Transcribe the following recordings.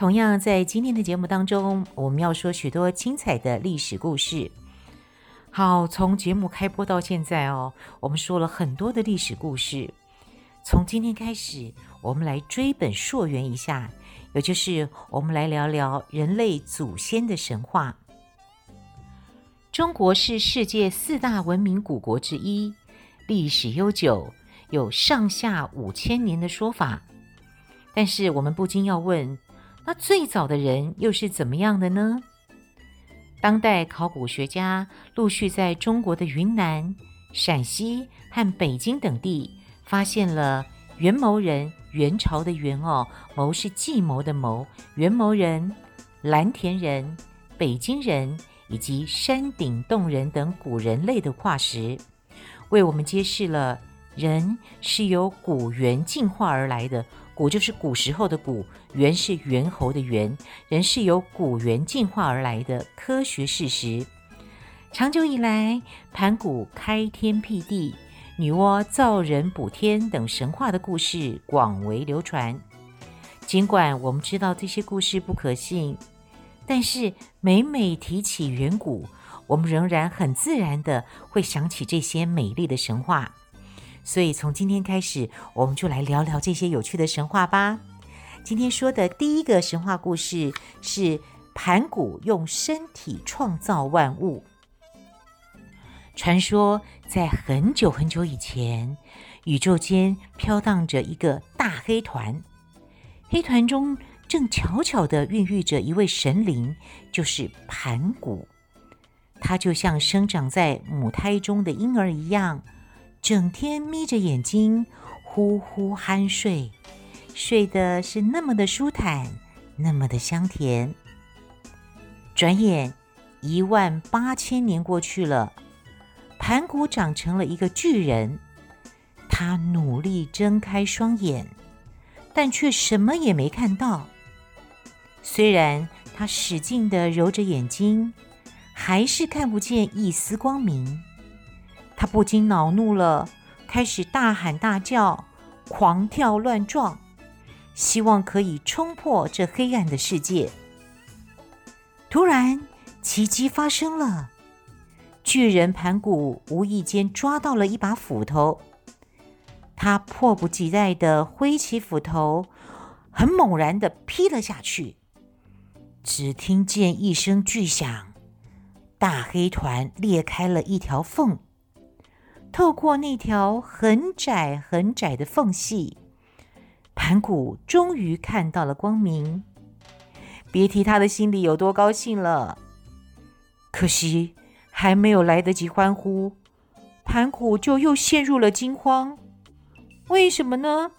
同样在今天的节目当中，我们要说许多精彩的历史故事。好，从节目开播到现在哦，我们说了很多的历史故事。从今天开始，我们来追本溯源一下，也就是我们来聊聊人类祖先的神话。中国是世界四大文明古国之一，历史悠久，有上下五千年的说法。但是我们不禁要问：那最早的人又是怎么样的呢？当代考古学家陆续在中国的云南、陕西和北京等地发现了元谋人（元朝的元哦，谋是计谋的谋）、元谋人、蓝田人、北京人。以及山顶洞人等古人类的化石，为我们揭示了人是由古猿进化而来的。古就是古时候的古，猿是猿猴的猿，人是由古猿进化而来的科学事实。长久以来，盘古开天辟地、女娲造人补天等神话的故事广为流传。尽管我们知道这些故事不可信。但是每每提起远古，我们仍然很自然的会想起这些美丽的神话。所以从今天开始，我们就来聊聊这些有趣的神话吧。今天说的第一个神话故事是盘古用身体创造万物。传说在很久很久以前，宇宙间飘荡着一个大黑团，黑团中，正悄悄地孕育着一位神灵，就是盘古。他就像生长在母胎中的婴儿一样，整天眯着眼睛，呼呼酣睡，睡得是那么的舒坦，那么的香甜。转眼一万八千年过去了，盘古长成了一个巨人。他努力睁开双眼，但却什么也没看到。虽然他使劲地揉着眼睛，还是看不见一丝光明。他不禁恼怒了，开始大喊大叫，狂跳乱撞，希望可以冲破这黑暗的世界。突然，奇迹发生了，巨人盘古无意间抓到了一把斧头，他迫不及待地挥起斧头，很猛然地劈了下去。只听见一声巨响，大黑团裂开了一条缝。透过那条很窄很窄的缝隙，盘古终于看到了光明。别提他的心里有多高兴了。可惜还没有来得及欢呼，盘古就又陷入了惊慌。为什么呢？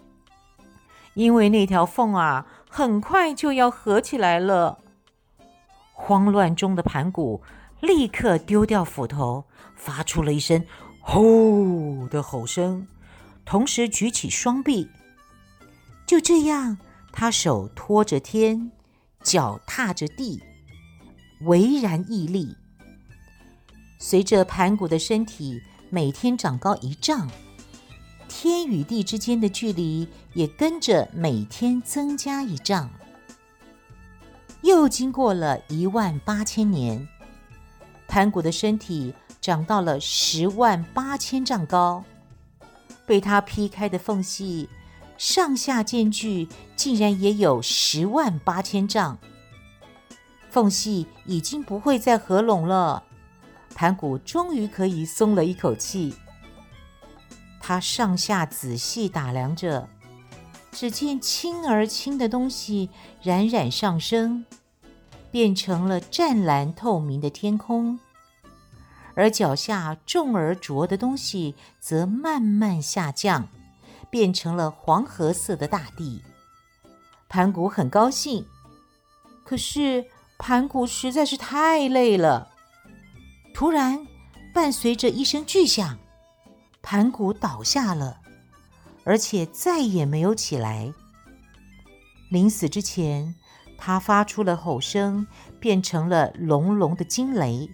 因为那条缝啊，很快就要合起来了。慌乱中的盘古立刻丢掉斧头，发出了一声“吼”的吼声，同时举起双臂。就这样，他手托着天，脚踏着地，巍然屹立。随着盘古的身体每天长高一丈，天与地之间的距离也跟着每天增加一丈。又经过了一万八千年，盘古的身体长到了十万八千丈高，被他劈开的缝隙上下间距竟然也有十万八千丈。缝隙已经不会再合拢了，盘古终于可以松了一口气。他上下仔细打量着。只见轻而轻的东西冉冉上升，变成了湛蓝透明的天空；而脚下重而浊的东西则慢慢下降，变成了黄褐色的大地。盘古很高兴，可是盘古实在是太累了。突然，伴随着一声巨响，盘古倒下了，而且再也没有起来。临死之前，他发出了吼声，变成了隆隆的惊雷。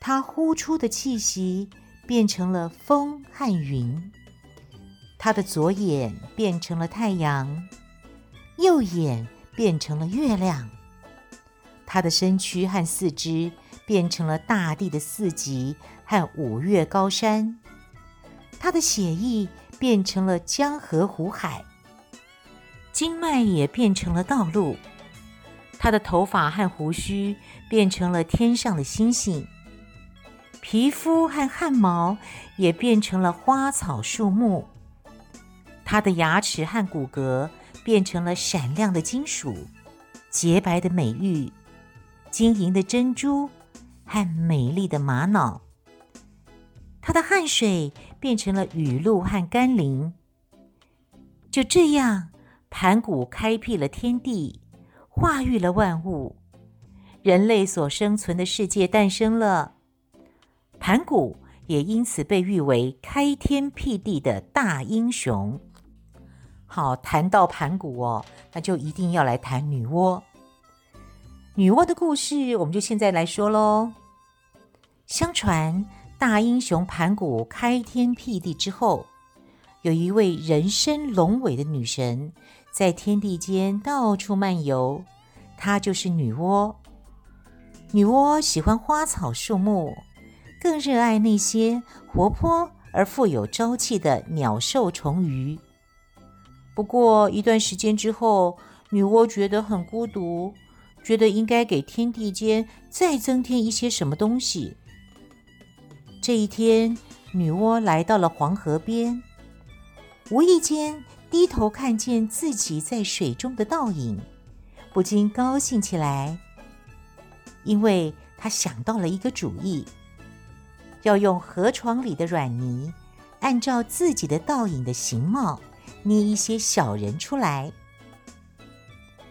他呼出的气息变成了风和云。他的左眼变成了太阳，右眼变成了月亮。他的身躯和四肢变成了大地的四极和五岳高山。他的血液变成了江河湖海，经脉也变成了道路。他的头发和胡须变成了天上的星星，皮肤和汗毛也变成了花草树木。他的牙齿和骨骼变成了闪亮的金属、洁白的美玉、晶莹的珍珠和美丽的玛瑙。他的汗水变成了雨露和甘霖。就这样，盘古开辟了天地，化育了万物，人类所生存的世界诞生了。盘古也因此被誉为开天辟地的大英雄。好，谈到盘古哦，那就一定要来谈女娲。女娲的故事，我们就现在来说喽。相传，大英雄盘古开天辟地之后，有一位人身龙尾的女神，在天地间到处漫游，她就是女娲。女娲喜欢花草树木，更热爱那些活泼而富有朝气的鸟兽虫鱼。不过一段时间之后，女娲觉得很孤独，觉得应该给天地间再增添一些什么东西。这一天，女娲来到了黄河边，无意间低头看见自己在水中的倒影，不禁高兴起来，因为她想到了一个主意，要用河床里的软泥，按照自己的倒影的形貌。捏一些小人出来。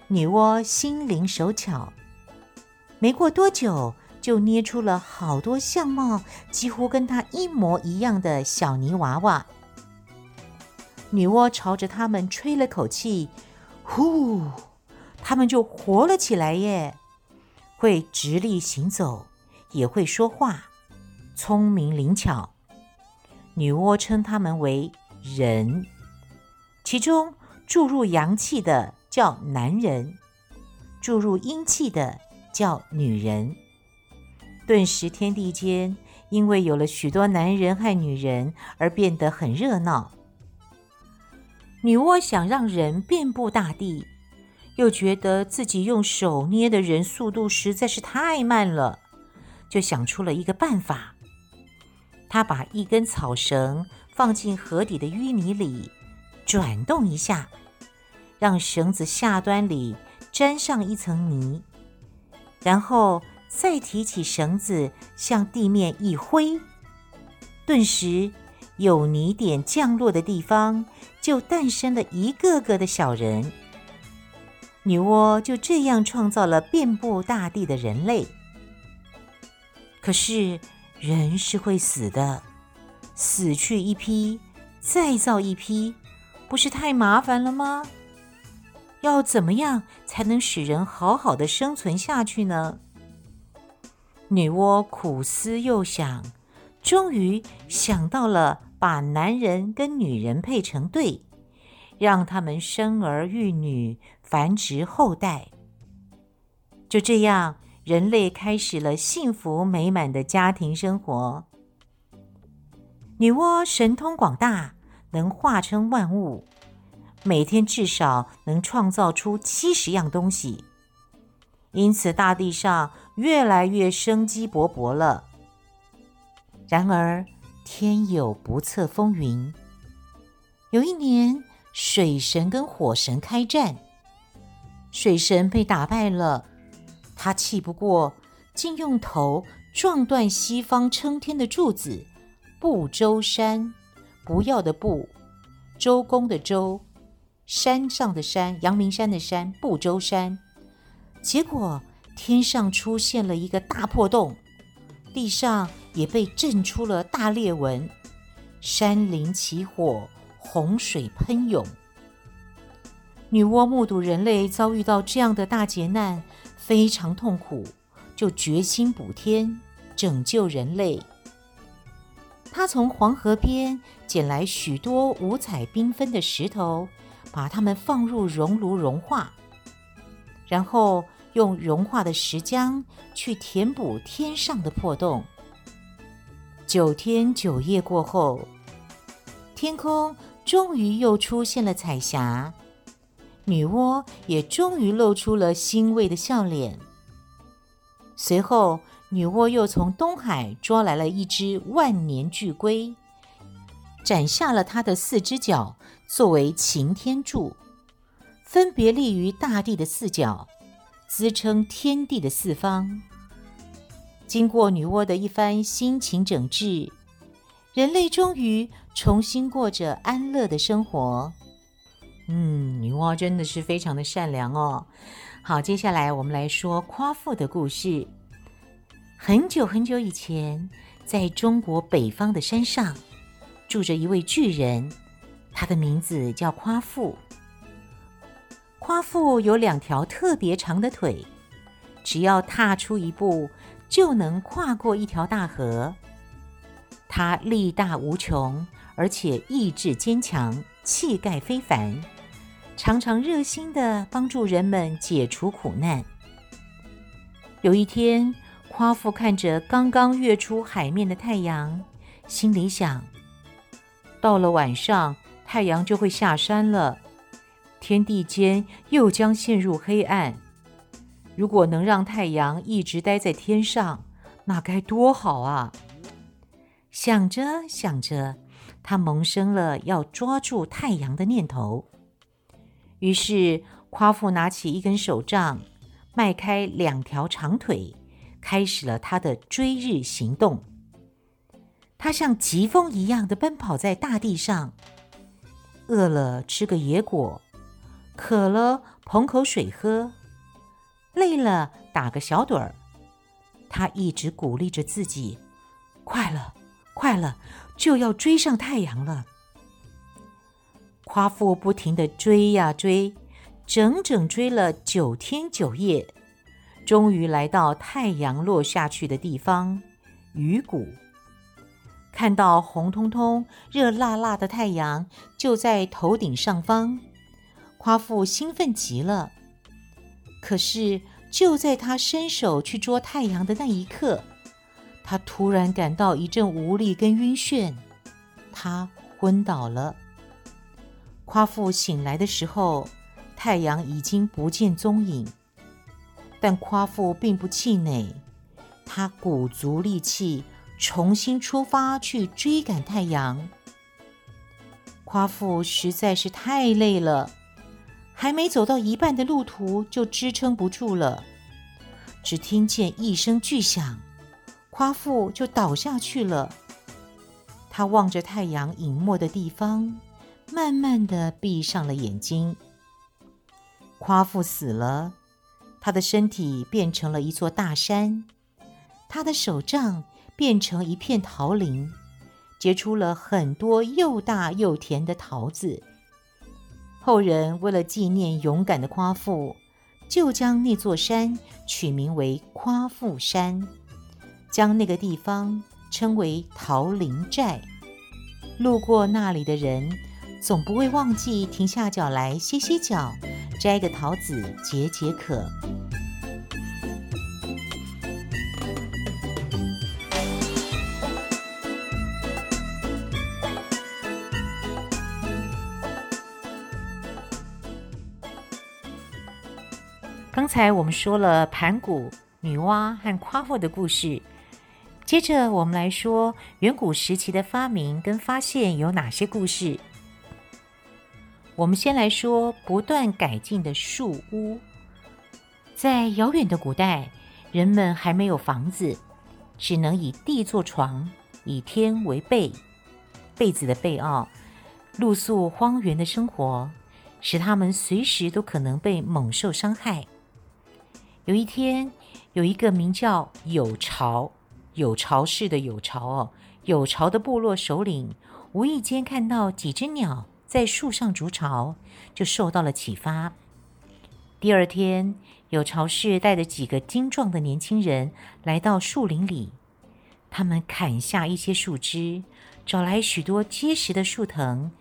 女娲心灵手巧，没过多久就捏出了好多相貌几乎跟她一模一样的小泥娃娃。女娲朝着他们吹了口气，呼，他们就活了起来耶！会直立行走，也会说话，聪明灵巧。女娲称他们为人。其中注入阳气的叫男人，注入阴气的叫女人。顿时天地间因为有了许多男人和女人而变得很热闹。女娲想让人遍布大地，又觉得自己用手捏的人速度实在是太慢了，就想出了一个办法。他把一根草绳放进河底的淤泥里。转动一下，让绳子下端里沾上一层泥，然后再提起绳子向地面一挥，顿时有泥点降落的地方就诞生了一个个的小人。女娲就这样创造了遍布大地的人类。可是人是会死的，死去一批，再造一批。不是太麻烦了吗？要怎么样才能使人好好的生存下去呢？女娲苦思又想，终于想到了把男人跟女人配成对，让他们生儿育女，繁殖后代。就这样，人类开始了幸福美满的家庭生活。女娲神通广大。能化成万物，每天至少能创造出七十样东西，因此大地上越来越生机勃勃了。然而天有不测风云，有一年水神跟火神开战，水神被打败了，他气不过，竟用头撞断西方撑天的柱子不周山。不要的不，周公的周，山上的山，阳明山的山，不周山。结果天上出现了一个大破洞，地上也被震出了大裂纹，山林起火，洪水喷涌。女娲目睹人类遭遇到这样的大劫难，非常痛苦，就决心补天，拯救人类。她从黄河边捡来许多五彩缤纷的石头，把它们放入熔炉融化，然后用融化的石浆去填补天上的破洞。九天九夜过后，天空终于又出现了彩霞，女娲也终于露出了欣慰的笑脸。随后，女娲又从东海捉来了一只万年巨龟，斩下了它的四只脚作为擎天柱，分别立于大地的四角，支撑天地的四方。经过女娲的一番辛勤整治，人类终于重新过着安乐的生活。嗯，女娲真的是非常的善良哦。好，接下来我们来说夸父的故事。很久很久以前，在中国北方的山上，住着一位巨人，他的名字叫夸父。夸父有两条特别长的腿，只要踏出一步，就能跨过一条大河。他力大无穷，而且意志坚强，气概非凡，常常热心的帮助人们解除苦难。有一天，夸父看着刚刚跃出海面的太阳，心里想：到了晚上，太阳就会下山了，天地间又将陷入黑暗。如果能让太阳一直待在天上，那该多好啊！想着想着，他萌生了要抓住太阳的念头。于是，夸父拿起一根手杖，迈开两条长腿。开始了他的追日行动。他像疾风一样的奔跑在大地上，饿了吃个野果，渴了捧口水喝，累了打个小盹儿。他一直鼓励着自己：“快了，快了，就要追上太阳了。”夸父不停地追呀追，整整追了九天九夜。终于来到太阳落下去的地方，鱼谷。看到红彤彤、热辣辣的太阳就在头顶上方，夸父兴奋极了。可是就在他伸手去捉太阳的那一刻，他突然感到一阵无力跟晕眩，他昏倒了。夸父醒来的时候，太阳已经不见踪影。但夸父并不气馁，他鼓足力气，重新出发去追赶太阳。夸父实在是太累了，还没走到一半的路途就支撑不住了，只听见一声巨响，夸父就倒下去了。他望着太阳隐没的地方，慢慢的闭上了眼睛。夸父死了。他的身体变成了一座大山，他的手杖变成一片桃林，结出了很多又大又甜的桃子。后人为了纪念勇敢的夸父，就将那座山取名为夸父山，将那个地方称为桃林寨。路过那里的人，总不会忘记停下脚来歇歇脚。摘个桃子解解渴。刚才我们说了盘古、女娲和夸父的故事，接着我们来说远古时期的发明跟发现有哪些故事。我们先来说不断改进的树屋。在遥远的古代，人们还没有房子，只能以地做床，以天为被，被子的被哦，露宿荒原的生活，使他们随时都可能被猛兽伤害。有一天，有一个名叫有巢，有巢氏的有巢哦，有巢的部落首领无意间看到几只鸟在树上筑巢，就受到了启发。第二天，有巢氏带着几个精壮的年轻人来到树林里，他们砍下一些树枝，找来许多结实的树藤，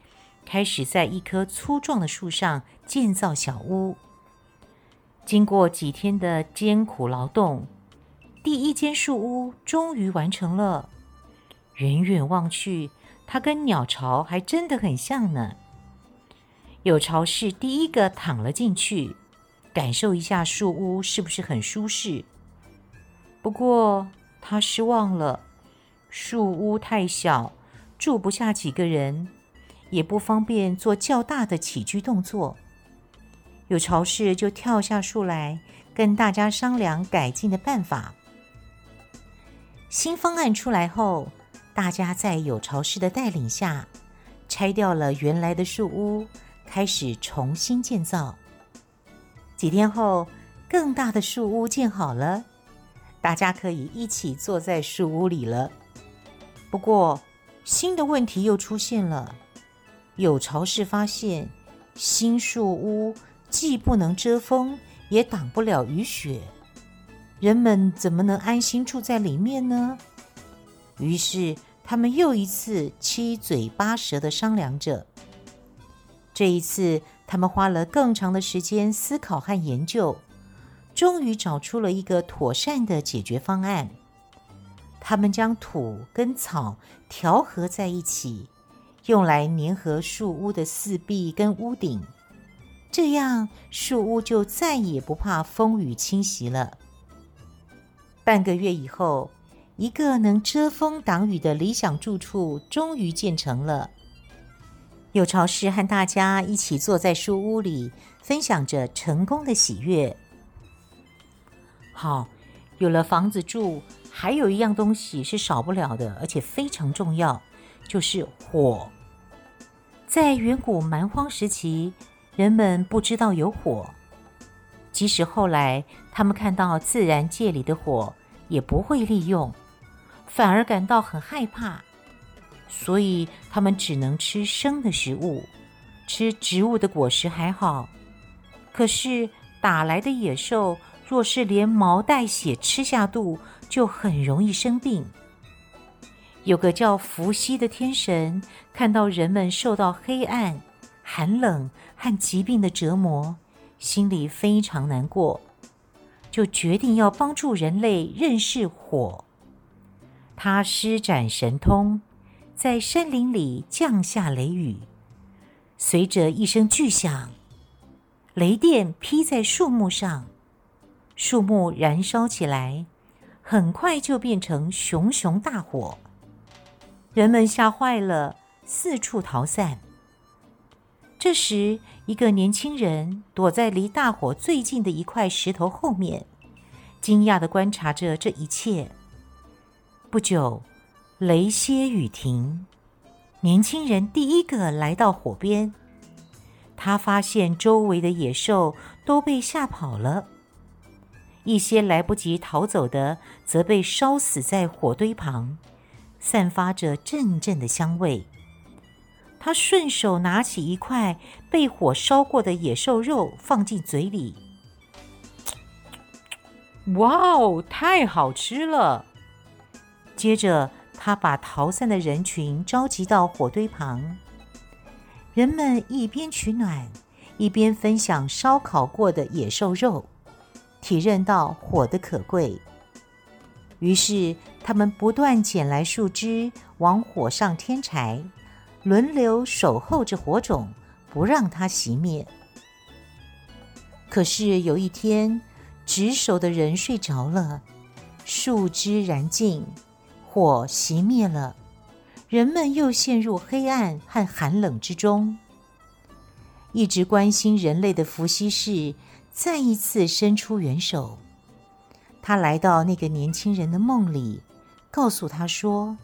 开始在一棵粗壮的树上建造小屋。经过几天的艰苦劳动，第一间树屋终于完成了。远远望去，它跟鸟巢还真的很像呢。有巢氏第一个躺了进去，感受一下树屋是不是很舒适。不过他失望了，树屋太小，住不下几个人，也不方便做较大的起居动作。有巢氏就跳下树来，跟大家商量改进的办法。新方案出来后，大家在有巢氏的带领下，拆掉了原来的树屋，开始重新建造。几天后，更大的树屋建好了，大家可以一起坐在树屋里了。不过，新的问题又出现了。有巢氏发现，新树屋，既不能遮风，也挡不了雨雪，人们怎么能安心住在里面呢？于是他们又一次七嘴八舌的商量着。这一次，他们花了更长的时间思考和研究，终于找出了一个妥善的解决方案。他们将土跟草调和在一起，用来粘合树屋的四壁跟屋顶。这样，树屋就再也不怕风雨侵袭了。半个月以后，一个能遮风挡雨的理想住处终于建成了。有巢氏和大家一起坐在书屋里，分享着成功的喜悦。好，有了房子住，还有一样东西是少不了的，而且非常重要，就是火。在远古蛮荒时期，人们不知道有火，即使后来他们看到自然界里的火，也不会利用，反而感到很害怕，所以他们只能吃生的食物，吃植物的果实还好，可是打来的野兽若是连毛带血吃下肚，就很容易生病。有个叫伏羲的天神，看到人们受到黑暗、寒冷和疾病的折磨，心里非常难过，就决定要帮助人类认识火。他施展神通，在山林里降下雷雨，随着一声巨响，雷电劈在树木上，树木燃烧起来，很快就变成熊熊大火。人们吓坏了，四处逃散。这时，一个年轻人躲在离大火最近的一块石头后面，惊讶地观察着这一切。不久，雷歇雨停，年轻人第一个来到火边。他发现周围的野兽都被吓跑了，一些来不及逃走的，则被烧死在火堆旁，散发着阵阵的香味。他顺手拿起一块被火烧过的野兽肉，放进嘴里。哇哦，太好吃了！接着，他把逃散的人群召集到火堆旁，人们一边取暖，一边分享烧烤过的野兽肉，体认到火的可贵。于是，他们不断捡来树枝，往火上添柴。轮流守候着火种，不让它熄灭。可是有一天，值守的人睡着了，树枝燃尽，火熄灭了，人们又陷入黑暗和寒冷之中。一直关心人类的伏羲氏再一次伸出援手，他来到那个年轻人的梦里，告诉他说。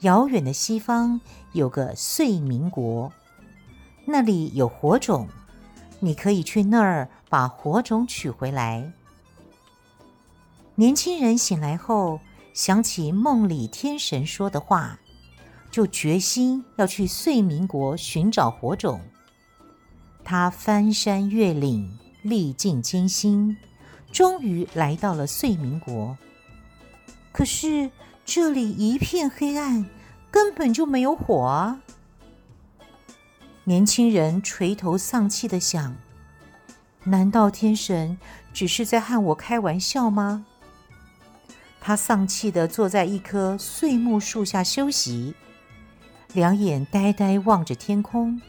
遥远的西方有个遂明国，那里有火种，你可以去那儿把火种取回来。年轻人醒来后，想起梦里天神说的话，就决心要去遂明国寻找火种。他翻山越岭，历尽艰辛，终于来到了遂明国。可是这里一片黑暗，根本就没有火啊！年轻人垂头丧气的想：难道天神只是在和我开玩笑吗？他丧气地坐在一棵碎木树下休息，两眼呆呆望着天空。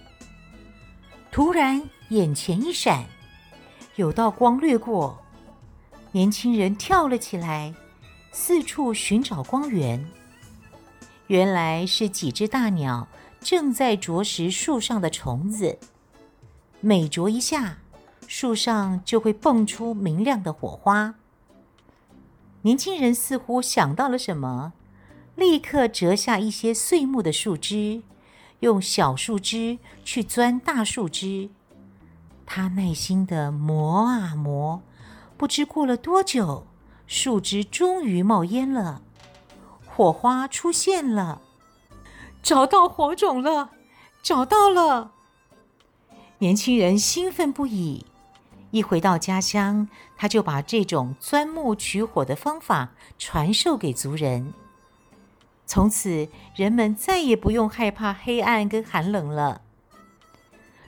突然，眼前一闪，有道光掠过，年轻人跳了起来，四处寻找光源。原来是几只大鸟正在啄食树上的虫子，每啄一下，树上就会蹦出明亮的火花。年轻人似乎想到了什么，立刻折下一些碎木的树枝，用小树枝去钻大树枝。他耐心地磨啊磨，不知过了多久，树枝终于冒烟了，火花出现了，找到火种了，找到了！年轻人兴奋不已。一回到家乡，他就把这种钻木取火的方法传授给族人。从此，人们再也不用害怕黑暗跟寒冷了。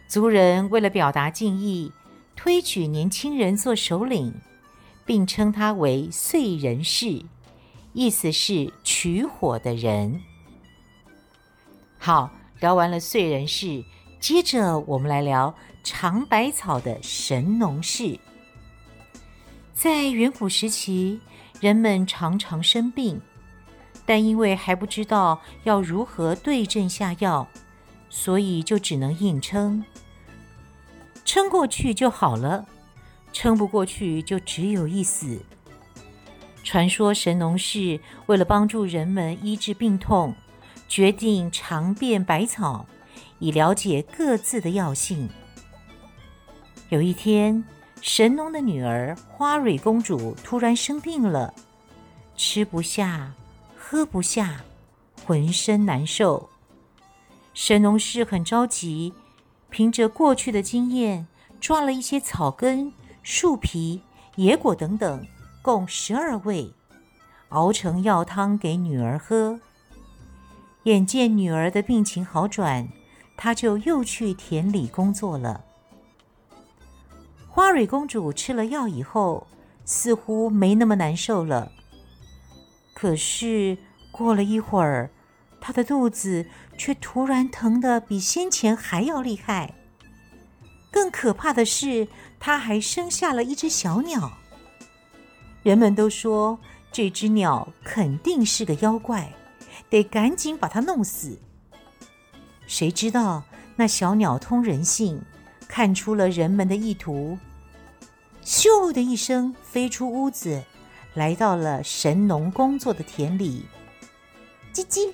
族人为了表达敬意，推举年轻人做首领，并称他为“燧人氏”，意思是取火的人。好，聊完了燧人氏，接着我们来聊。尝百草的神农氏，在远古时期，人们常常生病，但因为还不知道要如何对症下药，所以就只能硬撑。撑过去就好了，撑不过去就只有一死。传说神农氏为了帮助人们医治病痛，决定尝遍百草，以了解各自的药性。有一天，神农的女儿花蕊公主突然生病了，吃不下，喝不下，浑身难受。神农氏很着急，凭着过去的经验，抓了一些草根、树皮、野果等等，共十二味，熬成药汤给女儿喝。眼见女儿的病情好转，他就又去田里工作了。花蕊公主吃了药以后，似乎没那么难受了。可是过了一会儿，她的肚子却突然疼得比先前还要厉害。更可怕的是，她还生下了一只小鸟。人们都说这只鸟肯定是个妖怪，得赶紧把它弄死。谁知道那小鸟通人性，看出了人们的意图。咻的一声，飞出屋子，来到了神农工作的田里。叽叽，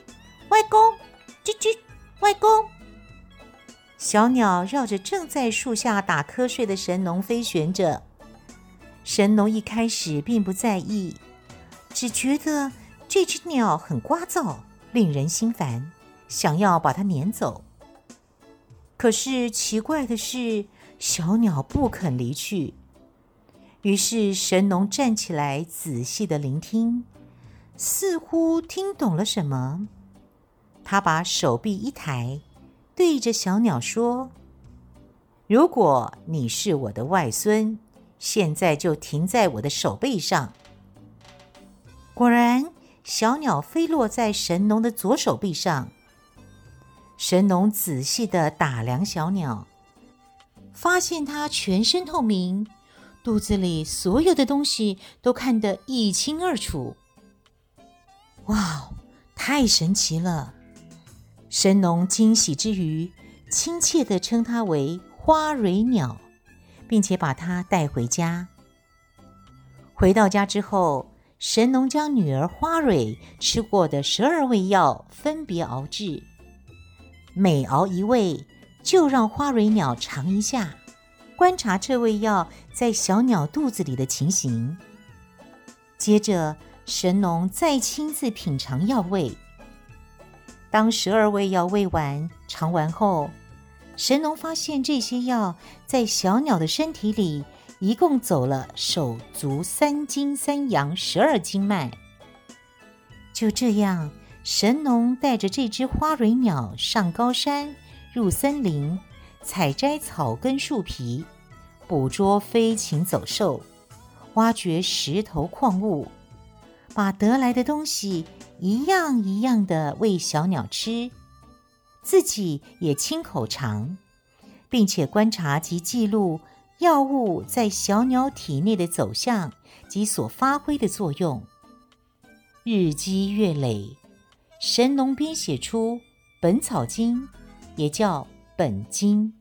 外公！叽叽，外公！小鸟绕着正在树下打瞌睡的神农飞旋着。神农一开始并不在意，只觉得这只鸟很聒噪，令人心烦，想要把它撵走。可是奇怪的是，小鸟不肯离去。于是神农站起来，仔细地聆听，似乎听懂了什么。他把手臂一抬，对着小鸟说：“如果你是我的外孙，现在就停在我的手背上。”果然，小鸟飞落在神农的左手臂上。神农仔细地打量小鸟，发现它全身透明。肚子里所有的东西都看得一清二楚。哇，太神奇了！神农惊喜之余，亲切地称它为花蕊鸟，并且把它带回家。回到家之后，神农将女儿花蕊吃过的十二味药分别熬制，每熬一味，就让花蕊鸟尝一下。观察这味药在小鸟肚子里的情形，接着，神农再亲自品尝药味。当十二味药喂完、尝完后，神农发现这些药在小鸟的身体里一共走了手足三经三阳十二经脉。就这样，神农带着这只花蕊鸟上高山，入森林，采摘草根树皮，捕捉飞禽走兽，挖掘石头矿物，把得来的东西一样一样的喂小鸟吃，自己也亲口尝，并且观察及记录药物在小鸟体内的走向及所发挥的作用。日积月累，神农编写出《本草经》，也叫《本金》。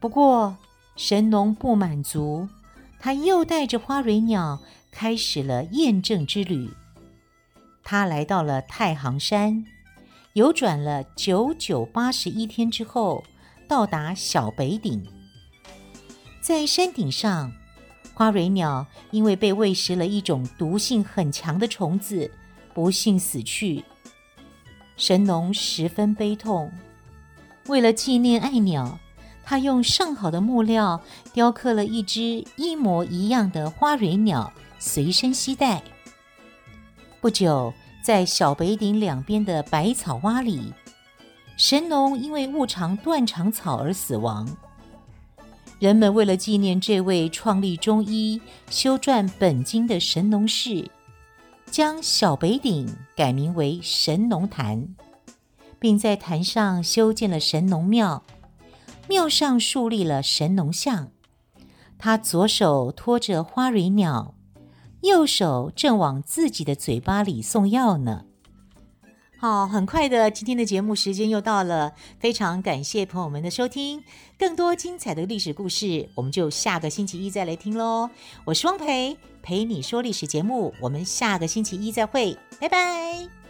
不过，神农不满足，他又带着花蕊鸟开始了验证之旅。他来到了太行山，游转了九九八十一天之后，到达小北顶。在山顶上，花蕊鸟因为被喂食了一种毒性很强的虫子，不幸死去。神农十分悲痛，为了纪念爱鸟，他用上好的木料雕刻了一只一模一样的花蕊鸟，随身携带。不久，在小北顶两边的百草洼里，神农因为误尝断肠草而死亡。人们为了纪念这位创立中医、修撰本经的神农氏，将小北顶改名为神农坛，并在坛上修建了神农庙，庙上树立了神农像。他左手托着花蕊鸟，右手正往自己的嘴巴里送药呢。好，很快的，今天的节目时间又到了，非常感谢朋友们的收听。更多精彩的历史故事，我们就下个星期一再来听喽。我是汪培，陪你说历史节目，我们下个星期一再会，拜拜。